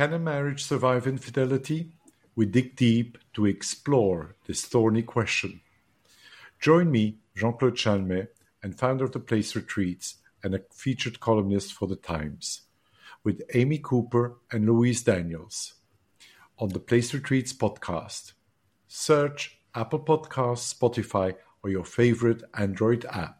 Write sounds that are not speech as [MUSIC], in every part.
Can a marriage survive infidelity? We dig deep to explore this thorny question. Join me, Jean Claude Chalmet, and founder of the Place Retreats and a featured columnist for The Times, with Amy Cooper and Louise Daniels on the Place Retreats podcast. Search Apple Podcasts, Spotify, or your favorite Android app.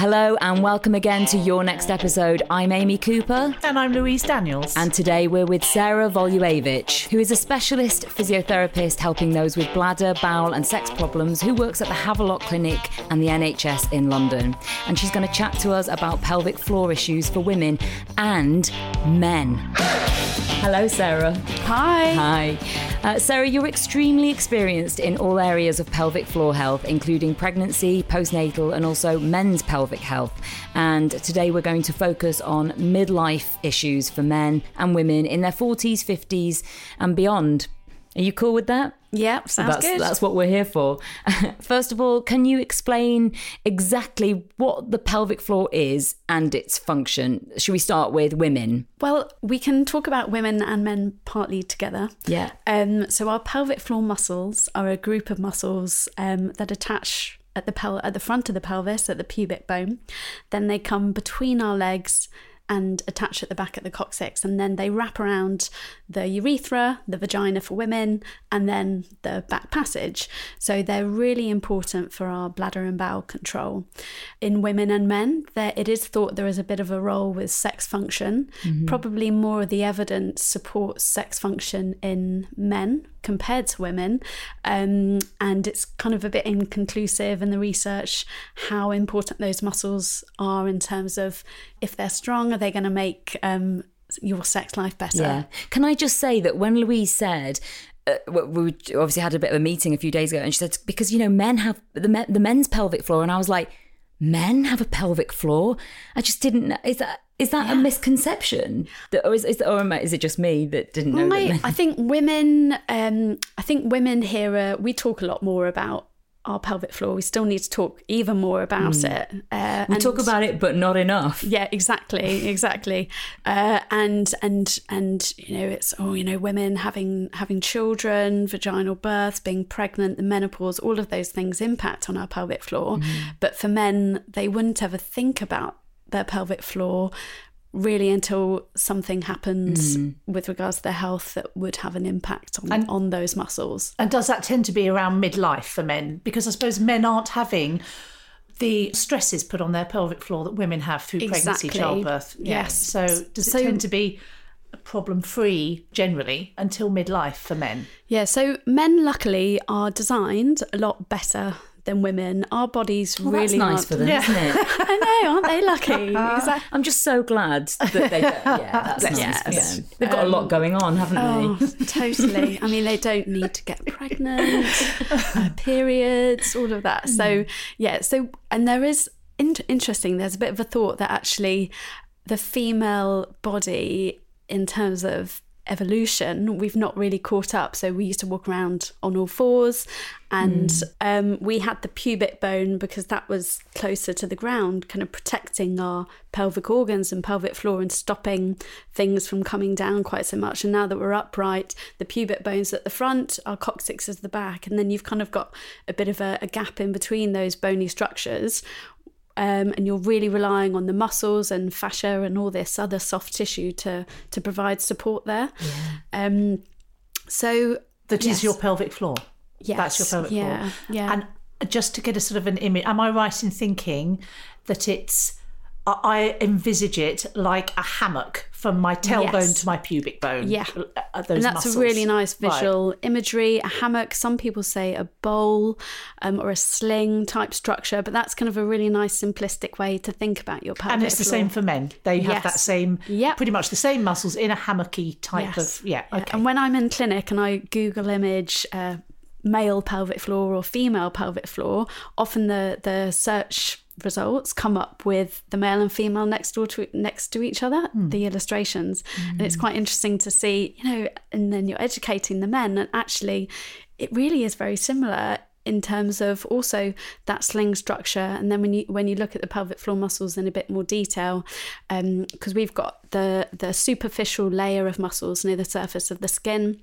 Hello and welcome again to your next episode. I'm Amy Cooper. And I'm Louise Daniels. And today we're with Sarah Voluevich, who is a specialist physiotherapist helping those with bladder, bowel, and sex problems who works at the Havelock Clinic and the NHS in London. And she's going to chat to us about pelvic floor issues for women and men. Hello, Sarah. Hi. Hi. Uh, Sarah, you're extremely experienced in all areas of pelvic floor health, including pregnancy, postnatal, and also men's pelvic health. And today we're going to focus on midlife issues for men and women in their 40s, 50s, and beyond. Are you cool with that? Yeah, sounds that's, good. That's what we're here for. [LAUGHS] First of all, can you explain exactly what the pelvic floor is and its function? Should we start with women? Well, we can talk about women and men partly together. Yeah. Um, so our pelvic floor muscles are a group of muscles um, that attach at the pel- at the front of the pelvis at the pubic bone. Then they come between our legs and attach at the back at the coccyx and then they wrap around the urethra, the vagina for women, and then the back passage. So they're really important for our bladder and bowel control. In women and men, there it is thought there is a bit of a role with sex function. Mm-hmm. Probably more of the evidence supports sex function in men compared to women. Um, and it's kind of a bit inconclusive in the research how important those muscles are in terms of if they're strong, are they going to make um, your sex life better? Yeah. Can I just say that when Louise said, uh, we obviously had a bit of a meeting a few days ago, and she said because you know men have the men, the men's pelvic floor, and I was like, men have a pelvic floor. I just didn't. know. Is that is that a misconception? That, or is, is or am I- is it just me that didn't know? that I, think women, um, I think women here, uh, we talk a lot more about our pelvic floor. We still need to talk even more about it. Uh, we and- talk about it, but not enough. Yeah, exactly, exactly. Uh, and and and you know, it's oh, you know, women having having children, vaginal births, being pregnant, the menopause, all of those things impact on our pelvic floor. But for men, they wouldn't ever think about their pelvic floor really until something happens mm. with regards to their health that would have an impact on, And- on those muscles. And does that tend to be around midlife for men? Because I suppose men aren't having the stresses put on their pelvic floor that women have through pregnancy, childbirth. Yeah. Yes. So does it So- tend to be problem free generally until midlife for men? Yeah, so men luckily are designed a lot better than women. Our bodies Well, really nice aren't- for them, isn't it? [LAUGHS] I know, aren't they lucky? [LAUGHS] exactly. I'm just so glad that they. Yeah, [LAUGHS] that's nice Yes. for them. They've got a lot going on, haven't Oh, they? totally. I mean, they don't need to get pregnant, uh, periods, all of that. So, yeah, so, and there is in- interesting, there's a bit of a thought that actually the female body, in terms of evolution, we've not really caught up. So we used to walk around on all fours, and um, we had the pubic bone because that was closer to the ground, kind of protecting our pelvic organs and pelvic floor and stopping things from coming down quite so much. And now that we're upright, the pubic bone's at the front, our coccyx is the back, and then you've kind of got a bit of a, a gap in between those bony structures. Um, and you're really relying on the muscles and fascia and all this other soft tissue to to provide support there. Um, so That is yes. your pelvic floor. Yes, That's your pelvic yeah, floor. yeah. And just to get a sort of an image, am I right in thinking that it's, I envisage it like a hammock from my tailbone Yes. to my pubic bone. Yeah. Uh, and that's muscles. a really nice Right. visual imagery. A hammock, some people say a bowl um, or a sling type structure, but that's kind of a really nice simplistic way to think about your pelvic And it's the floor. same for men. They have that same, Yep. pretty much the same muscles in a hammocky type of, yeah, okay. And when I'm in clinic and I Google image uh, male pelvic floor or female pelvic floor, often the the search results come up with the male and female next door to next to each other hmm. the illustrations. And it's hmm. quite interesting to see you know and then you're educating the men and actually it really is very similar in terms of also that sling structure. And then when you when you look at the pelvic floor muscles in a bit more detail um, because we've got the the superficial layer of muscles near the surface of the skin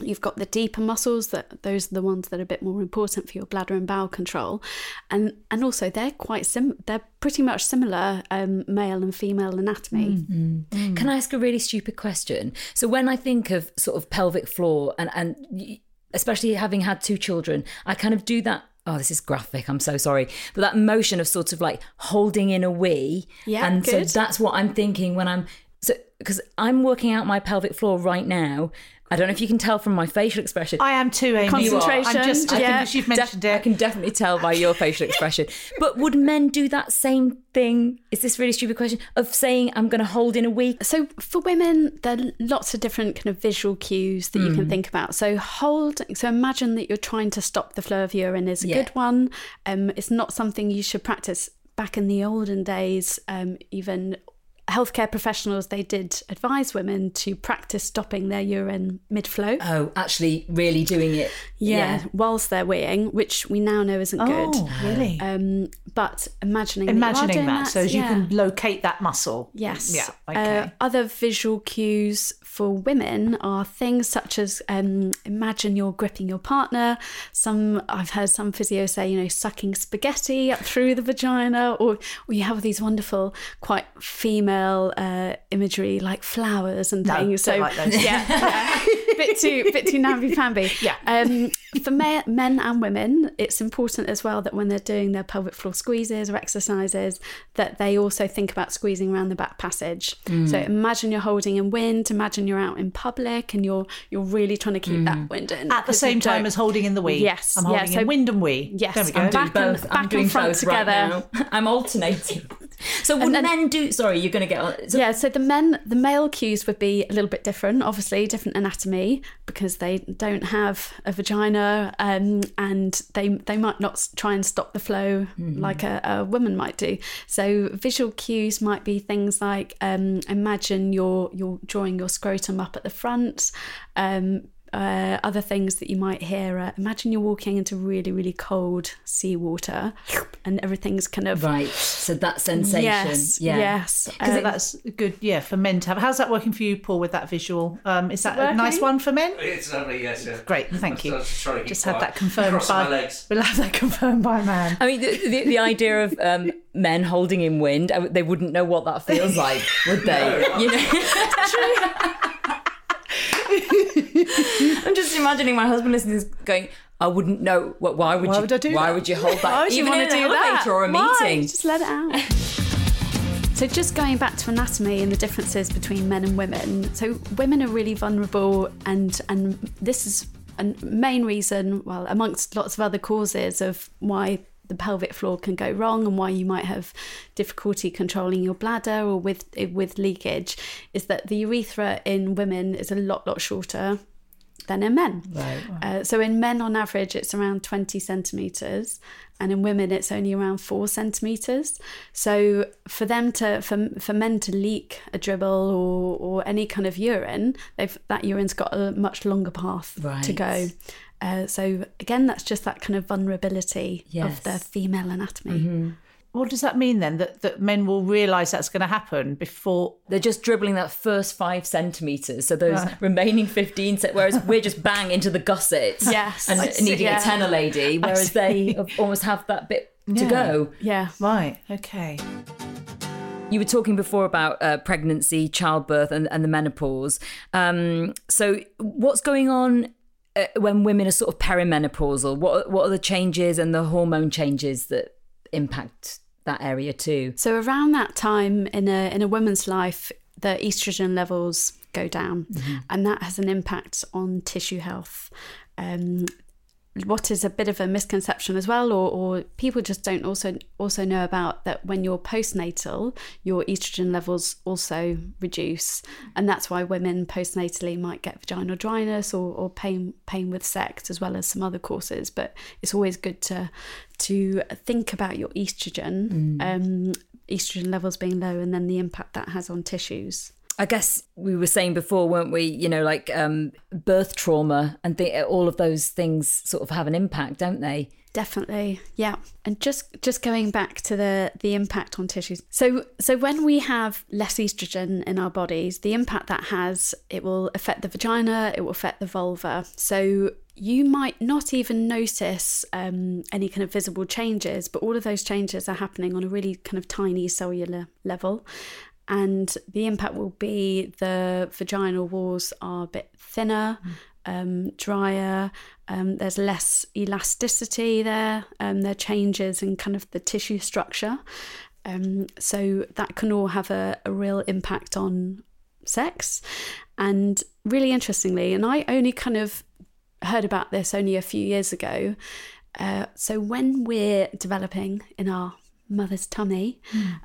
You've got the deeper muscles that those are the ones that are a bit more important for your bladder and bowel control, and and also they're quite sim. They're pretty much similar um, male and female anatomy. Can I ask a really stupid question? So when I think of sort of pelvic floor and and especially having had two children, I kind of do that. Oh, this is graphic. I'm so sorry, but that motion of sort of like holding in a wee. Yeah, and good. so that's what I'm thinking when I'm so because I'm working out my pelvic floor right now. I don't know if you can tell from my facial expression. I am too, Amy. Concentration, I'm just, I yeah. think you've mentioned Def- I can definitely tell by your facial [LAUGHS] expression. But would men do that same thing? Is this a really stupid question of saying I'm going to hold in a week? So for women, there are lots of different kind of visual cues that you Mm. can think about. So hold. So imagine that you're trying to stop the flow of urine is a Yeah. good one. Um, it's not something you should practice. Back in the olden days, um, even healthcare professionals they did advise women to practice stopping their urine mid-flow. Oh, actually, really doing it. yeah, whilst they're weeing, which we now know isn't Oh, good. really? Um, but imagining that you are Imagining doing that, so as you can locate that muscle. Yes. Yeah. Okay. Uh, other visual cues for women are things such as um, imagine you're gripping your partner. Some I've heard some physios say, you know, sucking spaghetti up through the vagina, or or you have these wonderful, quite female uh, imagery like flowers and No, things. don't so like yeah, yeah. [LAUGHS] bit too bit too namby pamby. Yeah. Um, for me- men and women, it's important as well that when they're doing their pelvic floor squeezes or exercises, that they also think about squeezing around the back passage. Mm. So imagine you're holding in wind. Imagine you're out in public and you're you're really trying to keep that wind in Mm. At the same time don't- as holding in the wee. Yes, I'm yeah, holding so- in wind and wee. Yes, There we go. I'm back and- both. back I'm and front both right together. now. I'm alternating. [LAUGHS] So would then- men do? Sorry, you're going to get on. So, yeah, so the men, the male cues would be a little bit different, obviously, different anatomy because they don't have a vagina um, and they they might not try and stop the flow like a, a woman might do. So visual cues might be things like um, imagine you're you're drawing your scrotum up at the front. Um, uh, other things that you might hear are imagine you're walking into really really cold seawater and everything's kind of Right. So that sensation. yes yeah. yes Because um, that's good, yeah, for men to have. How's that working for you, Paul, with that visual? Um, is that a nice one for men? It's lovely, yes, yeah. Great, thank you. I was trying to keep Just had that confirmed by. my legs. [LAUGHS] We'll have that confirmed by a man. I mean, the, the, the idea of um, men holding in wind, they wouldn't know what that feels like, would they? You know. [LAUGHS] I'm just imagining my husband listening to this going. I wouldn't know. What? Why would Why you? would I do why that? would you hold that? Why would you Even want in to an do that? elevator or a Why? meeting? Just let it out. so, just going back to anatomy and the differences between men and women. So, women are really vulnerable, and and this is a main reason. Well, amongst lots of other causes of why the pelvic floor can go wrong and why you might have difficulty controlling your bladder or with with leakage is that the urethra in women is a lot lot shorter than in men. Right. Uh, so in men, on average, it's around 20 centimeters, and in women, it's only around four centimeters. So for them to, for, for men to leak a dribble or, or any kind of urine, they've, that urine's got a much longer path to go. Uh, so again, that's just that kind of vulnerability Yes. of the female anatomy. What does that mean then? That that men will realise that's going to happen before They're just dribbling that first five centimeters, so those remaining fifteen. Ce- whereas we're just bang into the gusset. [LAUGHS] Yes. and see, needing yeah. a TENA Lady, whereas they almost have that bit to go. Yeah. Right. Okay. You were talking before about uh, pregnancy, childbirth, and, and the menopause. Um, so, what's going on uh, when women are sort of perimenopausal? What what are the changes and the hormone changes that impact that area too? So around that time in a in a woman's life, the estrogen levels go down, and that has an impact on tissue health. Um, what is a bit of a misconception as well, or, or people just don't also also know about that when you're postnatal, your estrogen levels also reduce, and that's why women postnatally might get vaginal dryness or, or pain pain with sex as well as some other causes. But it's always good to to think about your estrogen, um, estrogen levels being low, and then the impact that has on tissues. I guess we were saying before, weren't we? You know, like um, birth trauma and th- all of those things sort of have an impact, don't they? Definitely, yeah. And just just going back to the the impact on tissues. So so when we have less estrogen in our bodies, the impact that has it will affect the vagina, it will affect the vulva. So you might not even notice um, any kind of visible changes, but all of those changes are happening on a really kind of tiny cellular level. And the impact will be the vaginal walls are a bit thinner, um, drier. Um, there's less elasticity there. Um, there are changes in kind of the tissue structure. Um, so that can all have a, a real impact on sex. And really interestingly, and I only kind of heard about this only a few years ago. Uh, so when we're developing in our mother's tummy,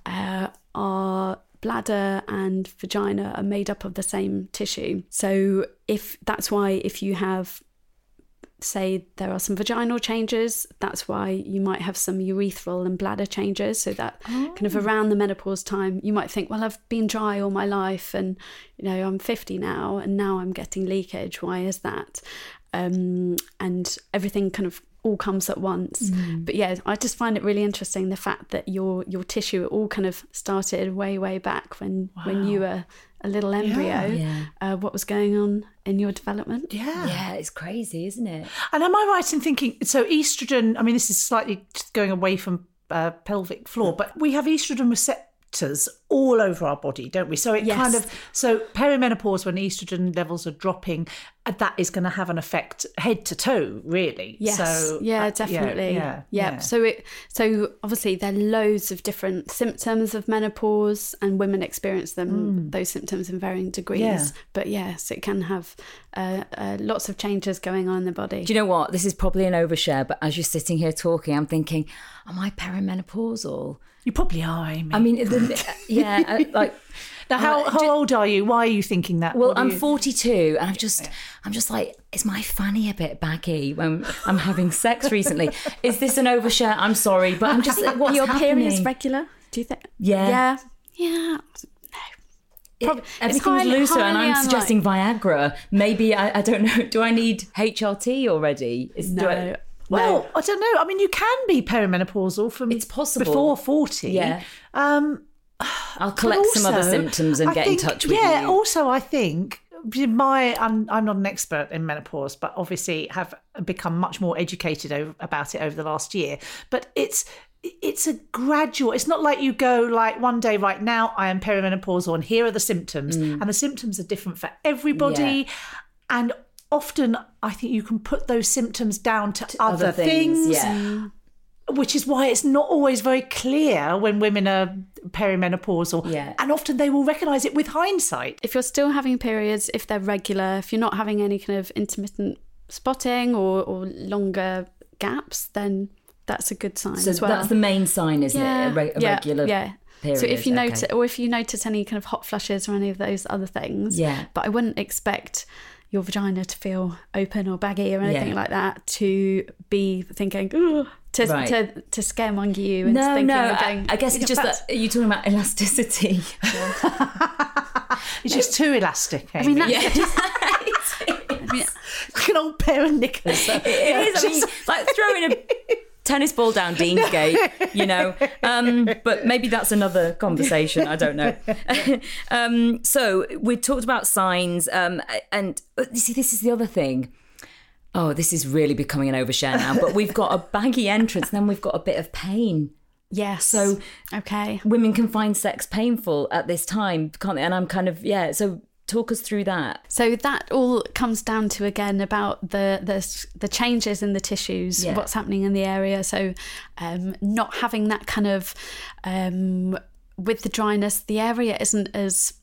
uh, our bladder and vagina are made up of the same tissue. So if that's why if you have say there are some vaginal changes that's why you might have some urethral and bladder changes. So that kind of oh. around the menopause time you might think well I've been dry all my life and you know I'm 50 now and now I'm getting leakage. Why is that um, and everything kind of all comes at once but yeah I just find it really interesting the fact that your your tissue all kind of started way way back when when you were a little embryo Yeah. uh, what was going on in your development Yeah. Yeah, it's crazy, isn't it? And am I right in thinking so estrogen? I mean, this is slightly going away from uh, pelvic floor, but we have estrogen receptors all over our body, don't we? So it Yes. kind of so perimenopause when estrogen levels are dropping, uh, that is going to have an effect head to toe, really. Yes. So yeah, uh, definitely. Yeah. yeah. So it so obviously there are loads of different symptoms of menopause, and women experience them those symptoms in varying degrees. Yeah. But yes, it can have uh, uh, lots of changes going on in the body. Do you know what? This is probably an overshare, but as you're sitting here talking, I'm thinking, am I perimenopausal? you probably are, Amy. I mean, the, [LAUGHS] yeah, uh, [LAUGHS] like. now, how, uh, how old are you? Why are you thinking that? Well, I'm you- 42, and I'm just, I'm just like, is my fanny a bit baggy when I'm having sex recently? Is this an overshare? I'm sorry, but I'm just like, what's your happening? periods regular? Do you think? Yeah. Yeah. Yeah. It- Prob- everything's it's highly- looser, and I'm suggesting Viagra. Maybe I, I don't know. Do I need HRT already? Is, do I- No. Well, I don't know. I mean, you can be perimenopausal from It's possible. before forty. Yeah. Um, I'll collect some other symptoms and I get in touch with yeah, you. Yeah, also I think my I'm, I'm not an expert in menopause, but obviously have become much more educated over, about it over the last year. But it's it's a gradual. It's not like you go like one day right now I am perimenopausal and here are the symptoms, and the symptoms are different for everybody, Mm. Yeah. and often I think you can put those symptoms down to, other, other things things, yeah. Which is why it's not always very clear when women are perimenopausal. Yeah. And often they will recognise it with hindsight. if you're still having periods, if they're regular, if you're not having any kind of intermittent spotting or, or longer gaps, then that's a good sign So as well. that's the main sign, isn't it? A, re- a yeah, regular yeah. period. So if you okay. notice, or if you notice any kind of hot flushes or any of those other things, Yeah. But I wouldn't expect, your vagina to feel open or baggy or anything Yeah. like that to be thinking "Ugh," to, Right. to to scaremonger you and No, thinking no. you're I, going, I guess it's just fat." that are you talking about elasticity? [LAUGHS] It's just too elastic. I mean, Amy. that's, like [LAUGHS] [LAUGHS] an old pair of knickers. It is. I mean, like throwing a tennis ball down Deansgate, you know. Um, but maybe that's another conversation. I don't know. um, so we talked about signs, um, and uh, you see, this is the other thing. Oh, this is really becoming an overshare now. But we've got a baggy entrance, and then we've got a bit of pain. yes. So okay. women can find sex painful at this time, can't they? And I'm kind of yeah. So talk us through that. So that all comes down to again about the the, the changes in the tissues, Yeah. what's happening in the area. So um, not having that kind of um, with the dryness, the area isn't as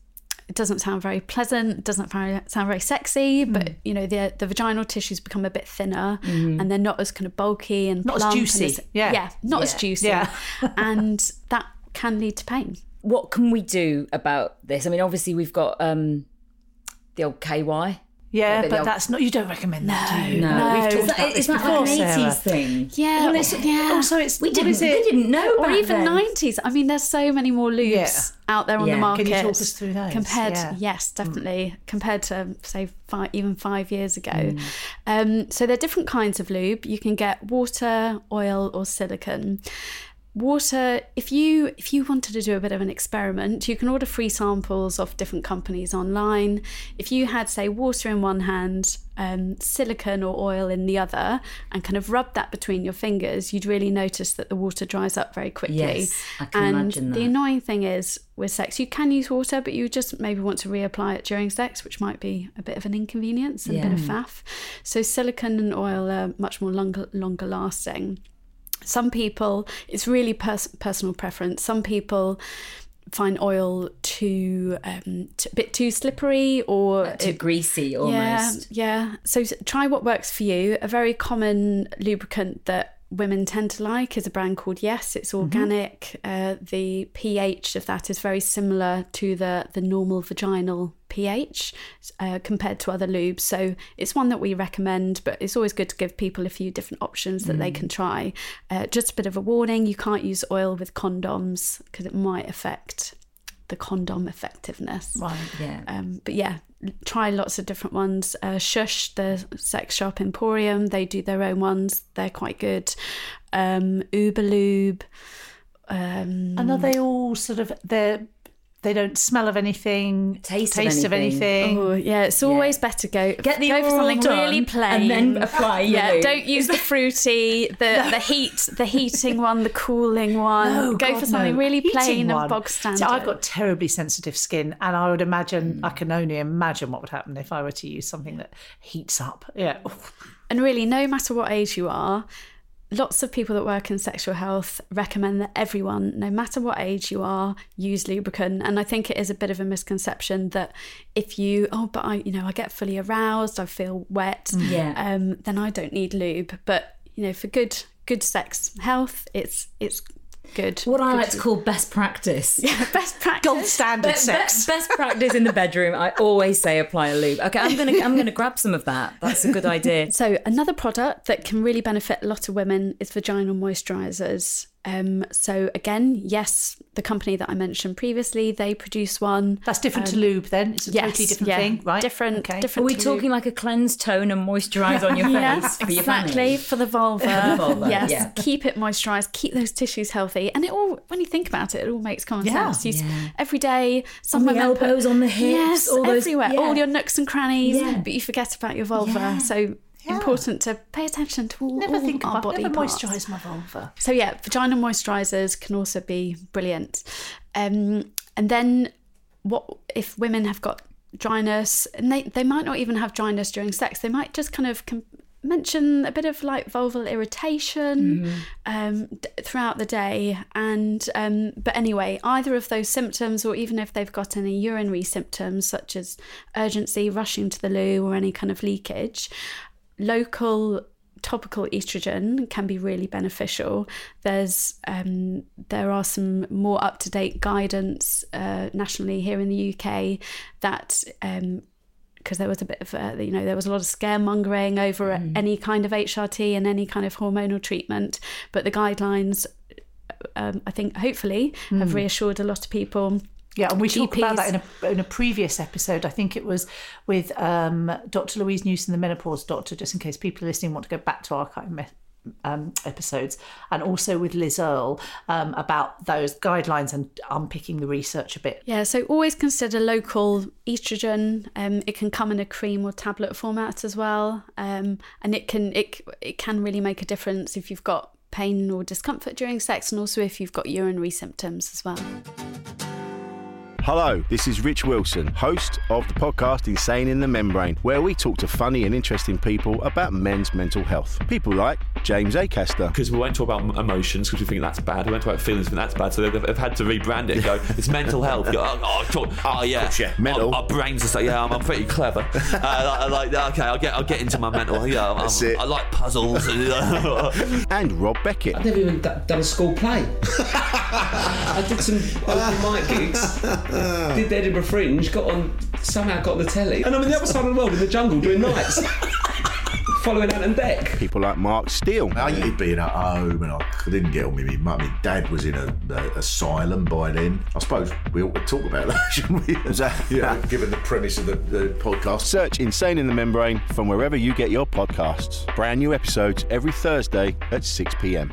it doesn't sound very pleasant, doesn't sound very sexy, Mm. but you know the the vaginal tissues become a bit thinner and they're not as kind of bulky and Not as juicy. as- Yeah. yeah, not as juicy, Yeah. [LAUGHS] and that can lead to pain. What can we do about this? I mean, obviously we've got um, the old KY. Yeah, but but that's not. You don't recommend that, do you? No. we've No. talked Is about that, this is that before, like an 80s thing? Yeah, Well, it's, yeah. Also, it's We didn't, it? we didn't know or back even 90s. I mean, there's so many more lubes Yeah. out there on Yeah. the Can market. you talk us through those? Compared, Yeah. yes, definitely. Compared to say five, even five years ago. Mm. Um, so there are different kinds of lube. You can get water, oil, or silicone. Water, if you if you wanted to do a bit of an experiment, you can order free samples of different companies online. If you had, say, water in one hand, um, silicone or oil in the other, and kind of rub that between your fingers, you'd really notice that the water dries up very quickly. Yes, I can and imagine the annoying thing is with sex, you can use water, but you just maybe want to reapply it during sex, which might be a bit of an inconvenience and a bit of faff. So silicone and oil are much more longer longer lasting. Some people, it's really pers- personal preference. Some people find oil too um, t- a bit too slippery or Too it- greasy almost. yeah, yeah. So try what works for you. A very common lubricant that women tend to like is a brand called Yes. It's organic. Uh, the pH of that is very similar to the the normal vaginal pH uh, compared to other lubes. So it's one that we recommend, but it's always good to give people a few different options that they can try. Uh, just a bit of a warning: you can't use oil with condoms because it might affect the condom effectiveness. Right. Yeah. Um, but yeah, try lots of different ones. Uh, Shush, the sex shop Emporium, they do their own ones. They're quite good. Um, Uberlube. Um, And are they all sort of they're they don't smell of anything, Taste of of anything. anything. oh, yeah, it's always better go Get the go for something done really plain and then apply Yeah, lube. don't use the fruity, the [LAUGHS] the heat, the heating one, the cooling one. Oh, go God, for something no. really Heating plain one. and bog standard. See, I've got terribly sensitive skin, and I would imagine mm. I can only imagine what would happen if I were to use something that heats up. Yeah. And really, no matter what age you are, lots of people that work in sexual health recommend that everyone, no matter what age you are, use lubricant. And I think it is a bit of a misconception that if you, oh, but I, you know, I get fully aroused, I feel wet, Yeah. um, then I don't need lube. But you know, for good good sex health, it's it's good. What I Good like to call best practice. [LAUGHS] Yeah, best practice. Gold standard Be- sex. be- best practice in the bedroom. I always say apply a lube. Okay, I'm gonna I'm gonna grab some of that. That's a good idea. [LAUGHS] So another product that can really benefit a lot of women is vaginal moisturizers. Um, so again, yes, the company that I mentioned previously, they produce one. That's different to lube, then. It's a Um, Yes, totally different yeah, thing, right? Different, Okay. different Are we to- talking like a cleanse, tone, and moisturize on your [LAUGHS] face Yes, for exactly fanny? for the vulva. vulva, yes, yeah. keep it moisturized, keep those tissues healthy, and it all. When you think about it, it all makes common Yeah, sense. You, yeah. Every day, some On the women put- elbows, on the hips, yes, all those- everywhere, yeah. all your nooks and crannies, Yeah. but you forget about your vulva. Yeah. Important to pay attention to all, Never all think our about body never parts. moisturise my vulva. So yeah, vaginal moisturizers can also be brilliant. Um, and then what if women have got dryness and they, they might not even have dryness during sex. They might just kind of com- mention a bit of like vulval irritation um, d- throughout the day. And um, but anyway, either of those symptoms, or even if they've got any urinary symptoms such as urgency, rushing to the loo, or any kind of leakage, local topical estrogen can be really beneficial. There's um, there are some more up to date guidance uh, nationally here in the UK that um, because there was a bit of a, you know there was a lot of scaremongering over any kind of HRT and any kind of hormonal treatment, but the guidelines. Um, I think hopefully have reassured a lot of people. Yeah, and we talked about that in a, in a previous episode. I think it was with um, Dr. Louise Newson, the menopause doctor, just in case people listening want to go back to archive me- um, episodes, and also with Liz Earle um, about those guidelines and unpicking the research a bit. Yeah, so always consider local estrogen. Um, it can come in a cream or tablet format as well, um, and it can it it can really make a difference if you've got pain or discomfort during sex, and also if you've got urinary symptoms as well. Hello, this is Rich Wilson, host of the podcast Insane in the Membrane, where we talk to funny and interesting people about men's mental health. People like James A. Acaster, because we won't talk about emotions because we think that's bad. We won't talk about feelings, think that's bad. So they've, they've had to rebrand it. And go, [LAUGHS] it's mental health. Go, oh, oh, talk- oh, yeah, yeah, mental. Our, our brains are so yeah. I'm, I'm pretty clever. [LAUGHS] Uh, I, I like okay. I'll get I'll get into my mental. Yeah, I'm, That's I'm- it. I like puzzles. [LAUGHS] and Rob Beckett. I've never even d- done a school play. I did some open mic gigs, did the Edinburgh Fringe, got on, somehow got on the telly, and I'm in the other side of the world in the jungle doing nights, [LAUGHS] following Ant and Dec. People like Mark Steel. I hated being at home and I didn't get on with my mum. My dad was in a, a asylum by then. I suppose we ought to talk about that, [LAUGHS] shouldn't we? [LAUGHS] yeah, given the premise of the, the podcast. Search Insane in the Membrane from wherever you get your podcasts. Brand new episodes every Thursday at 6 p.m.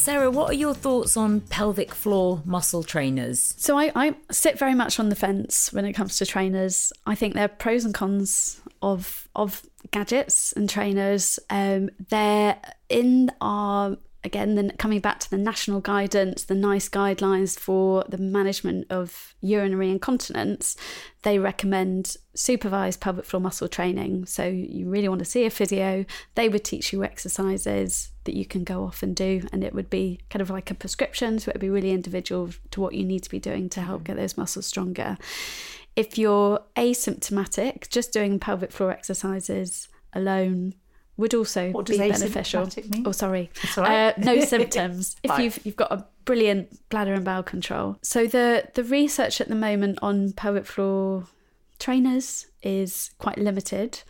Sarah, what are your thoughts on pelvic floor muscle trainers? So I, I sit very much on the fence when it comes to trainers. I think there are pros and cons of of gadgets and trainers. Um, they're in our again then coming back to the national guidance, the NICE guidelines for the management of urinary incontinence. They recommend supervised pelvic floor muscle training. So you really want to see a physio. They would teach you exercises that you can go off and do, and it would be kind of like a prescription. So it would be really individual to what you need to be doing to help mm. get those muscles stronger. If you're asymptomatic, just doing pelvic floor exercises alone would also What be beneficial. Oh, sorry. Right. Uh, no [LAUGHS] symptoms. if you've you've got a brilliant bladder and bowel control. So the the research at the moment on pelvic floor trainers is quite limited.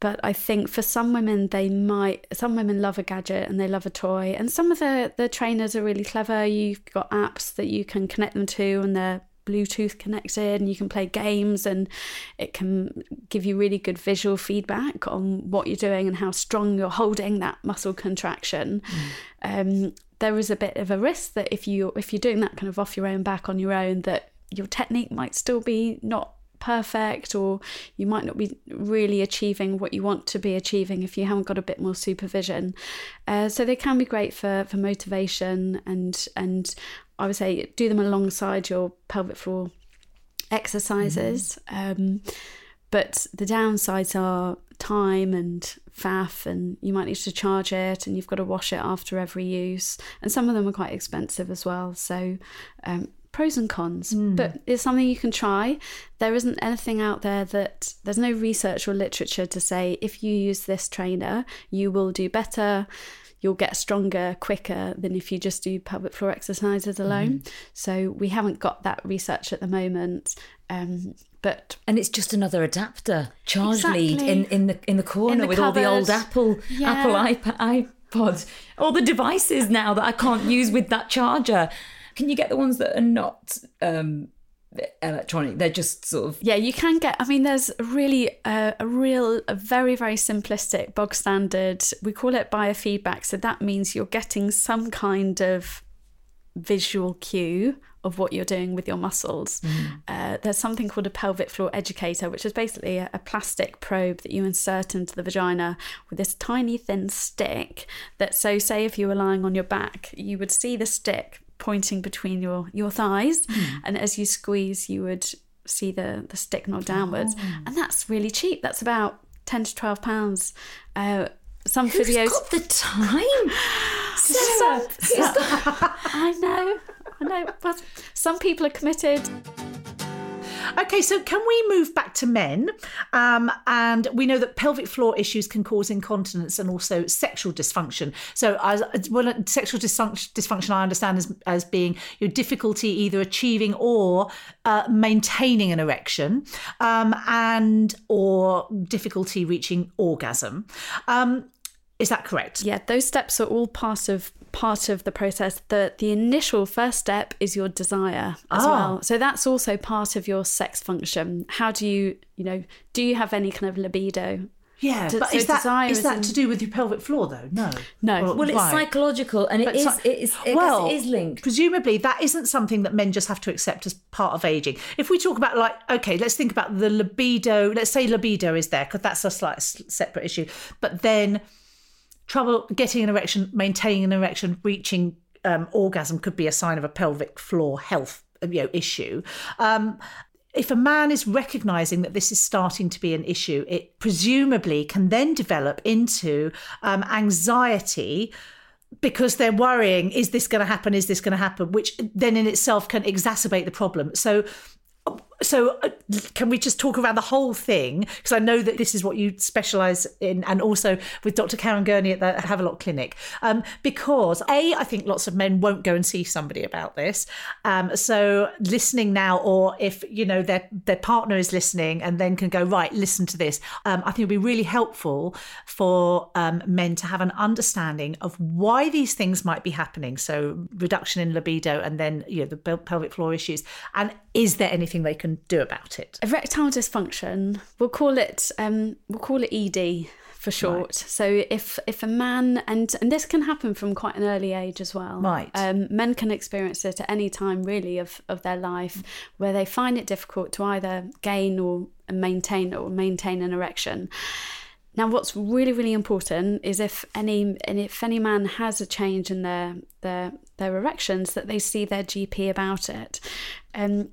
But I think for some women, they might. Some women love a gadget and they love a toy, and some of the the trainers are really clever. You've got apps that you can connect them to, and they're Bluetooth connected, and you can play games, and it can give you really good visual feedback on what you're doing and how strong you're holding that muscle contraction. Um, there is a bit of a risk that if you if you're doing that kind of off your own back on your own, that your technique might still be not perfect or you might not be really achieving what you want to be achieving if you haven't got a bit more supervision uh, so they can be great for for motivation and and i would say do them alongside your pelvic floor exercises um, but the downsides are time and faff, and you might need to charge it, and you've got to wash it after every use, and some of them are quite expensive as well. So. Um, pros and cons, but it's something you can try. There isn't anything out there that there's no research or literature to say if you use this trainer, you will do better, you'll get stronger quicker than if you just do pelvic floor exercises alone. So we haven't got that research at the moment. Um, but And it's just another adapter, charge Exactly. lead in, in the in the corner the with all the old. Apple Yeah. Apple iPad, iPod, all the devices now that I can't use with that charger. Can you get the ones that are not um, electronic? They're just sort of yeah, you can get. I mean, there's really uh, a real, a very very simplistic bog standard. We call it biofeedback. So that means you're getting some kind of visual cue of what you're doing with your muscles. Uh, there's something called a pelvic floor educator, which is basically a, a plastic probe that you insert into the vagina with this tiny thin stick. That so, say if you were lying on your back, you would see the stick pointing between your your thighs, and as you squeeze, you would see the the stick nod downwards, and that's really cheap. That's about ten to twelve pounds. Uh, some Who's videos. got the time? [LAUGHS] Some- some- I know, I know. But some people are committed. Okay, so can we move back to men? Um, and we know that pelvic floor issues can cause incontinence and also sexual dysfunction. So, as well, sexual dysfunction, dysfunction I understand as, as being your difficulty either achieving or uh, maintaining an erection, um, and or difficulty reaching orgasm. Um, is that correct? Yeah, those steps are all part of part of the process. The the initial first step is your desire as Ah. well. So that's also part of your sex function. How do you, you know, do you have any kind of libido? Yeah, So- but so is that desire is that in- to do with your pelvic floor though? No, No. Or- Well, it's right. psychological, and it But is so- it is it, well, it is linked. Presumably, that isn't something that men just have to accept as part of aging. If we talk about like, okay, let's think about the libido. Let's say libido is there because that's a slight separate issue. But then trouble getting an erection, maintaining an erection, reaching um, orgasm could be a sign of a pelvic floor health you know issue. Um, if a man is recognizing that this is starting to be an issue, it presumably can then develop into um, anxiety because they're worrying is this going to happen? Is this going to happen? Which then in itself can exacerbate the problem. So so uh, can we just talk around the whole thing? Because i know that this is what you specialize in and also with dr karen gurney at the havelock clinic. Um, because a i think lots of men won't go and see somebody about this. Um, so listening now or if you know their their partner is listening and then can go right listen to this. Um, i think it'd be really helpful for um, men to have an understanding of why these things might be happening. So reduction in libido and then you know the pelvic floor issues. And is there anything they can do about it Erectile dysfunction. We'll call it um, we'll call it ED for short. So if if a man and and this can happen from quite an early age as well. Right. Um, men can experience it at any time really of of their life where they find it difficult to either gain or maintain or maintain an erection. Now, what's really, really important is if any and if any man has a change in their their their erections, that they see their GP about it. Um,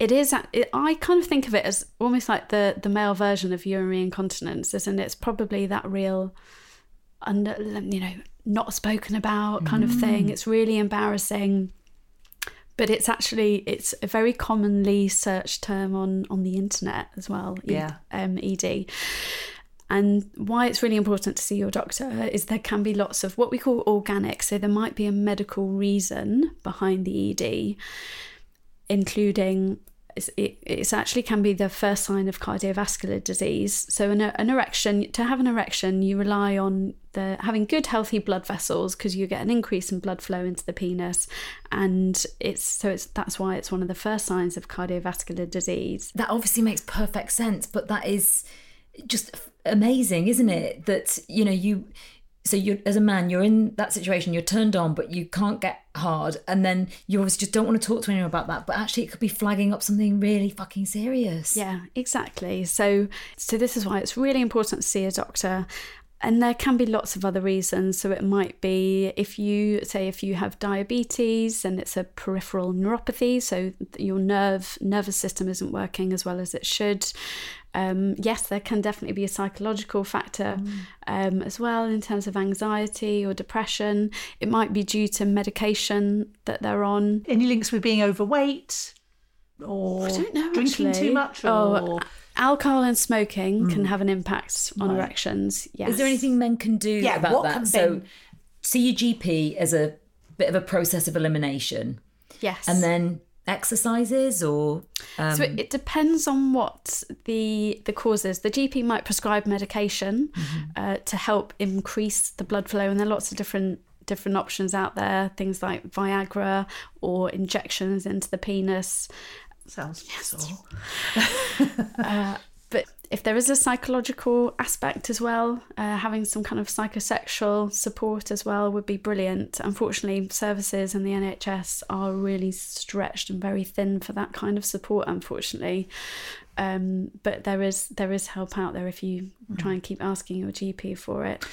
it is. It, I kind of think of it as almost like the the male version of urinary incontinence, isn't it? It's probably that real, under you know, not spoken about kind of thing. It's really embarrassing but it's actually it's a very commonly searched term on on the internet as well Yeah. um, ed and why it's really important to see your doctor is there can be lots of what we call organic so there might be a medical reason behind the ed including it actually can be the first sign of cardiovascular disease. So an, an erection, to have an erection, you rely on the having good healthy blood vessels because you get an increase in blood flow into the penis, and it's so it's that's why it's one of the first signs of cardiovascular disease. That obviously makes perfect sense, but that is just amazing, isn't it? That you know you. So you, as a man, you're in that situation. You're turned on, but you can't get hard, and then you obviously just don't want to talk to anyone about that. But actually, it could be flagging up something really fucking serious. Yeah, exactly. So so this is why it's really important to see a doctor. and there can be lots of other reasons. So it might be if you say if you have diabetes and it's a peripheral neuropathy, so your nerve nervous system isn't working as well as it should. Um, yes, there can definitely be a psychological factor um, as well in terms of anxiety or depression. It might be due to medication that they're on. Any links with being overweight or I don't know. drinking actually. too much? Or... Oh, alcohol and smoking can Mm. have an impact on Right. erections. Yes. Is there anything men can do Yeah, about what that? can so, men- see your GP as a bit of a process of elimination, Yes. and then exercises or. Um, so it, it depends on what the the cause is. The GP might prescribe medication uh, to help increase the blood flow, and there are lots of different different options out there. Things like Viagra or injections into the penis. Sounds bizarre. [LAUGHS] uh, but if there is a psychological aspect as well, uh, having some kind of psychosexual support as well would be brilliant. Unfortunately, services in the NHS are really stretched and very thin for that kind of support. Unfortunately, um, but there is there is help out there if you try and keep asking your GP for it.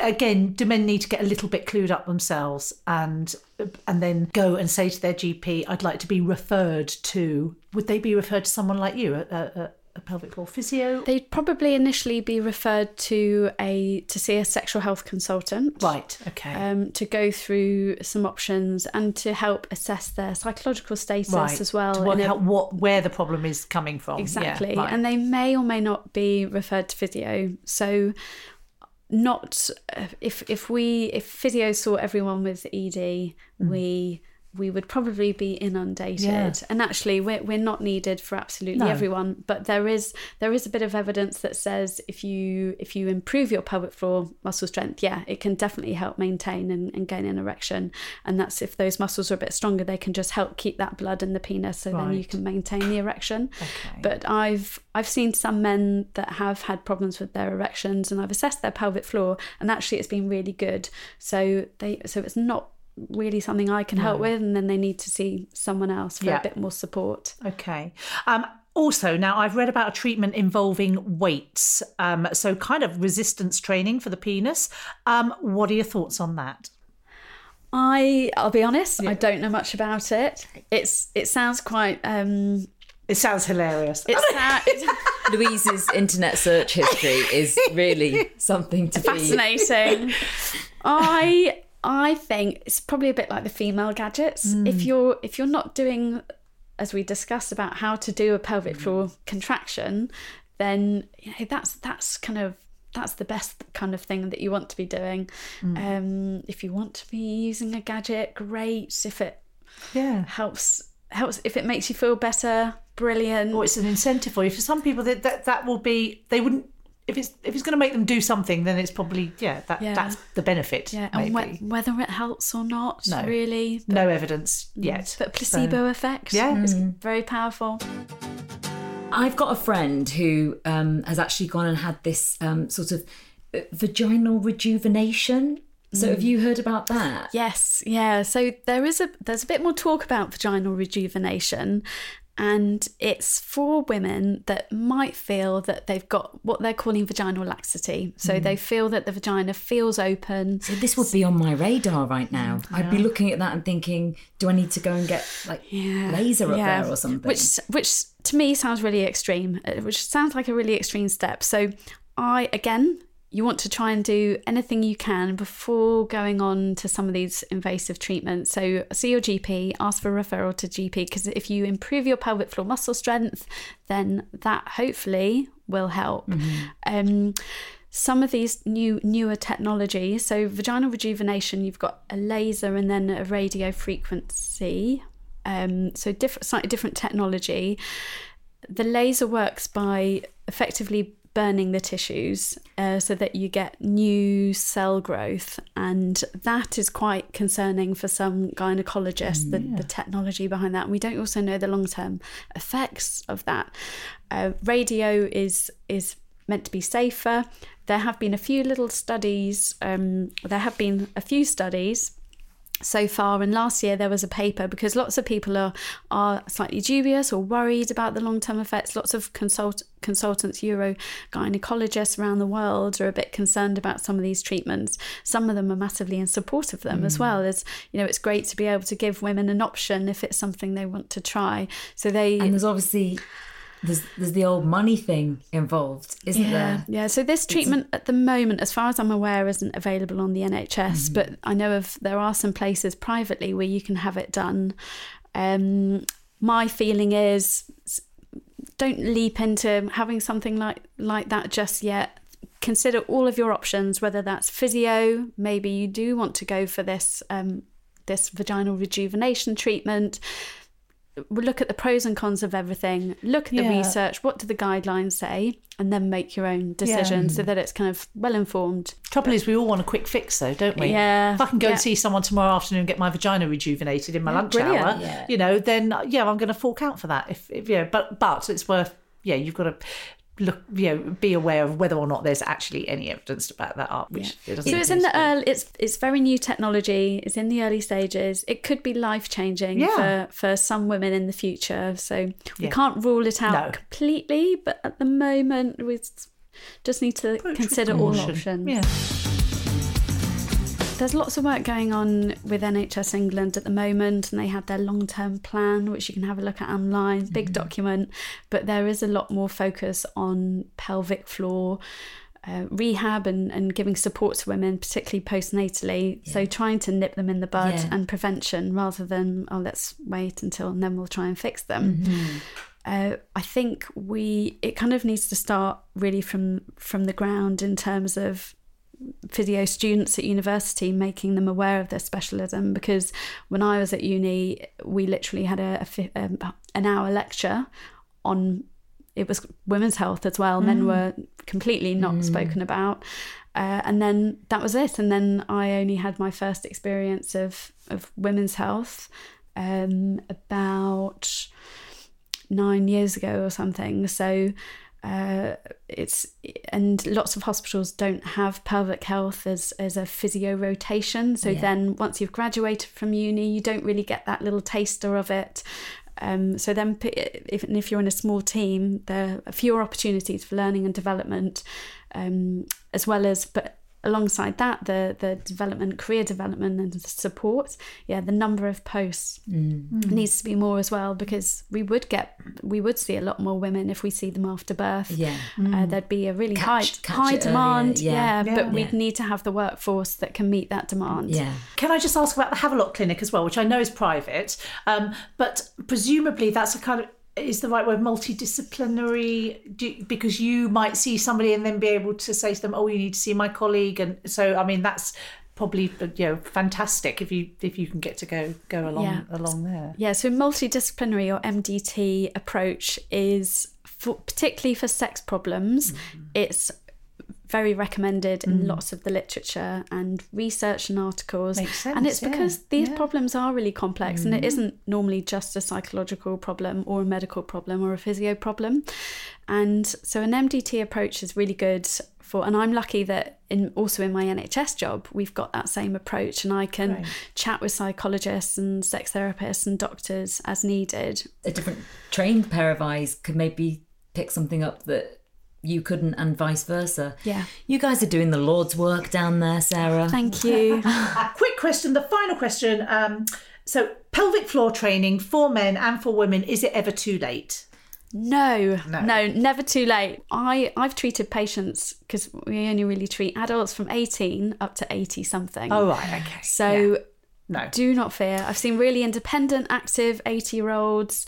Again, do men need to get a little bit clued up themselves and and then go and say to their GP, "I'd like to be referred to." Would they be referred to someone like you, a, a, a pelvic floor physio? They'd probably initially be referred to a to see a sexual health consultant. Right. Okay. Um, to go through some options and to help assess their psychological status right. as well. To work in a- out what where the problem is coming from. Yeah, Exactly. right. And they may or may not be referred to physio. So not uh, if if we if physio saw everyone with ED, we we would probably be inundated. Yeah. And actually we're we're not needed for absolutely No. everyone, but there is there is a bit of evidence that says if you if you improve your pelvic floor muscle strength, yeah, it can definitely help maintain and, and gain an erection. And that's if those muscles are a bit stronger, they can just help keep that blood in the penis so then you can maintain the erection. But I've I've seen some men that have had problems with their erections and I've assessed their pelvic floor and actually it's been really good. So they so it's not really something I can help No. with and then they need to see someone else for Yeah. a bit more support. Okay. Um, also, now I've read about a treatment involving weights, um, so kind of resistance training for the penis. Um, what are your thoughts on that? I I'll be honest, I don't know much about it. It's it sounds quite um it sounds hilarious. It's [LAUGHS] Louise's internet search history is really [LAUGHS] something to be fascinating. I I think it's probably a bit like the female gadgets. Mm. If you're if you're not doing as we discussed about how to do a pelvic floor contraction, then you know that's that's kind of that's the best kind of thing that you want to be doing. Mm. Um, if you want to be using a gadget, great. If it yeah helps helps if it makes you feel better, brilliant. Or it's an incentive for you. For some people, that that, that will be they wouldn't. If it's if it's going to make them do something, then it's probably yeah that Yeah. that's the benefit. yeah, and maybe. whe- whether it helps or not, No. really. no evidence yet. Mm. But placebo So- effect, Yeah. is Mm. very powerful. I've got a friend who um, has actually gone and had this um, sort of uh, vaginal rejuvenation. So have Mm. you heard about that? Yes, yeah. So there is a there's a bit more talk about vaginal rejuvenation, and it's for women that might feel that they've got what they're calling vaginal laxity. So Mm. they feel that the vagina feels open. So this would be on my radar right now. I'd be looking at that and thinking, do I need to go and get like laser up Yeah. there or something? Which, which to me sounds really extreme, uh, which sounds like a really extreme step. So, I again, you want to try and do anything you can before going on to some of these invasive treatments. So, see your GP, ask for a referral to GP because if you improve your pelvic floor muscle strength, then that hopefully will help. Um, some of these new newer technologies so vaginal rejuvenation you've got a laser and then a radio frequency um, so different slightly different technology the laser works by effectively burning the tissues uh, so that you get new cell growth. And that is quite concerning for some gynecologists the, the technology behind that. And we don't also know the long-term effects of that. Uh, radio is is meant to be safer. There have been a few little studies um, there have been a few studies so far. And last year there was a paper because lots of people are are slightly dubious or worried about the long-term effects. Lots of consult consultants uro gynecologists around the world are a bit concerned about some of these treatments. Some of them are massively in support of them as Mm. well. As you know it's great to be able to give women an option if it's something they want to try. So they And there's obviously there's there's the old money thing involved, isn't yeah, there? Yeah, so this treatment at the moment, as far as I'm aware, isn't available on the NHS, Mhm. but I know of there are some places privately where you can have it done. Um, my feeling is don't leap into having something like like that just yet. Consider all of your options, whether that's physio, maybe you do want to go for this um, this vaginal rejuvenation treatment. We'll look at the pros and cons of everything. Look at the Yeah. research. What do the guidelines say, and then make your own decision so that it's kind of well informed. Trouble is, we all want a quick fix, though, don't we? Yeah, If I can go yeah. and see someone tomorrow afternoon and get my vagina rejuvenated in my Yeah, lunch brilliant. hour, Yeah. you know, then uh, yeah, I'm going to fork out for that. If, if yeah, but but it's worth. Yeah, you've got to look. You know, be aware of whether or not there's actually any evidence to back that up. Which it doesn't. So it's in the early. It's it's very new technology. It's in the early stages. It could be life changing Yeah. for for some women in the future. So we Yeah. can't rule it out No. completely, but at the moment we just need to consider all options. Yeah. There's lots of work going on with NHS England at the moment, and they have their long term plan, which you can have a look at online. Big Mm-hmm. document, but there is a lot more focus on pelvic floor. Uh, rehab and, and giving support to women, particularly postnatally. So trying to nip them in the bud Yeah. and prevention rather than, oh, let's wait until and then we'll try and fix them. Uh, I think we it kind of needs to start really from from the ground in terms of physio students at university making them aware of their specialism because when I was at uni we literally had a, a um, an hour lecture on it was women's health as well men Mm. were completely not Mm. spoken about uh, and then that was it and then I only had my first experience of of women's health um, about nine years ago or something. So uh, it's and lots of hospitals don't have pelvic health as as a physio rotation. So Yeah. then once you've graduated from uni, you don't really get that little taster of it. Um, so then, if, if you're in a small team, there are fewer opportunities for learning and development, um, as well as but alongside that, the the development, career development, and the support. Yeah, the number of posts Mm. needs to be more as well because we would get we would see a lot more women if we see them after birth. Yeah. uh, Mm. there'd be a really Catch- high catch high demand. yeah. Yeah, Yeah. but we'd Yeah. need to have the workforce that can meet that demand. Yeah. Can I just ask about the Havelock Clinic as well, which I know is private, um, but presumably that's a kind of is the right word multidisciplinary do, because you might see somebody and then be able to say to them, "Oh, you need to see my colleague," and so I mean that's probably uh, you know fantastic if you if you can get to go go along Yeah. along there. Yeah, so multidisciplinary or MDT approach is for, particularly for sex problems. Mm-hmm. It's very recommended in Mm. lots of the literature and research and articles. Makes and it's sense, yeah. because these Yeah. problems are really complex and it Mhm. isn't normally just a psychological problem or a medical problem or a physio problem. And so an MDT approach is really good for and I'm lucky that in also in my NHS job we've got that same approach and I can Great. chat with psychologists and sex therapists and doctors as needed. A different trained pair of eyes could maybe pick something up that you couldn't, and vice versa. Yeah. You guys are doing the Lord's work down there, Sarah. Thank you. [LAUGHS] Quick question, the final question. Um, so pelvic floor training for men and for women is it ever too late? No, no, never too late. I I've treated patients because we only really treat adults from 18 up to 80 something. Oh, right, okay. So No. do not fear. I've seen really independent, active 80 year olds,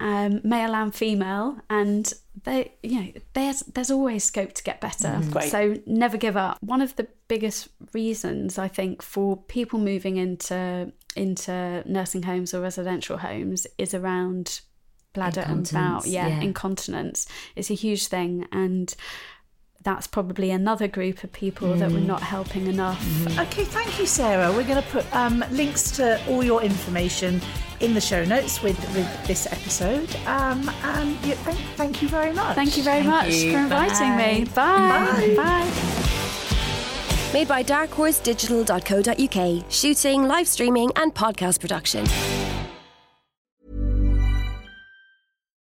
um, male and female, and they, you know, there's there's always scope to get better. Mm. So never give up. One of the biggest reasons I think for people moving into into nursing homes or residential homes is around bladder and bowel. Yeah, yeah. incontinence. It's a huge thing, and that's probably another group of people that we're Mm. not helping enough. Okay, thank you, Sarah. We're going to put um, links to all your information in the show notes with, with this episode. Um, and yeah, thank, thank you very much. Thank you very much for inviting me. Bye. Bye. Made by darkhorsedigital.co.uk. Shooting, live streaming, and podcast production.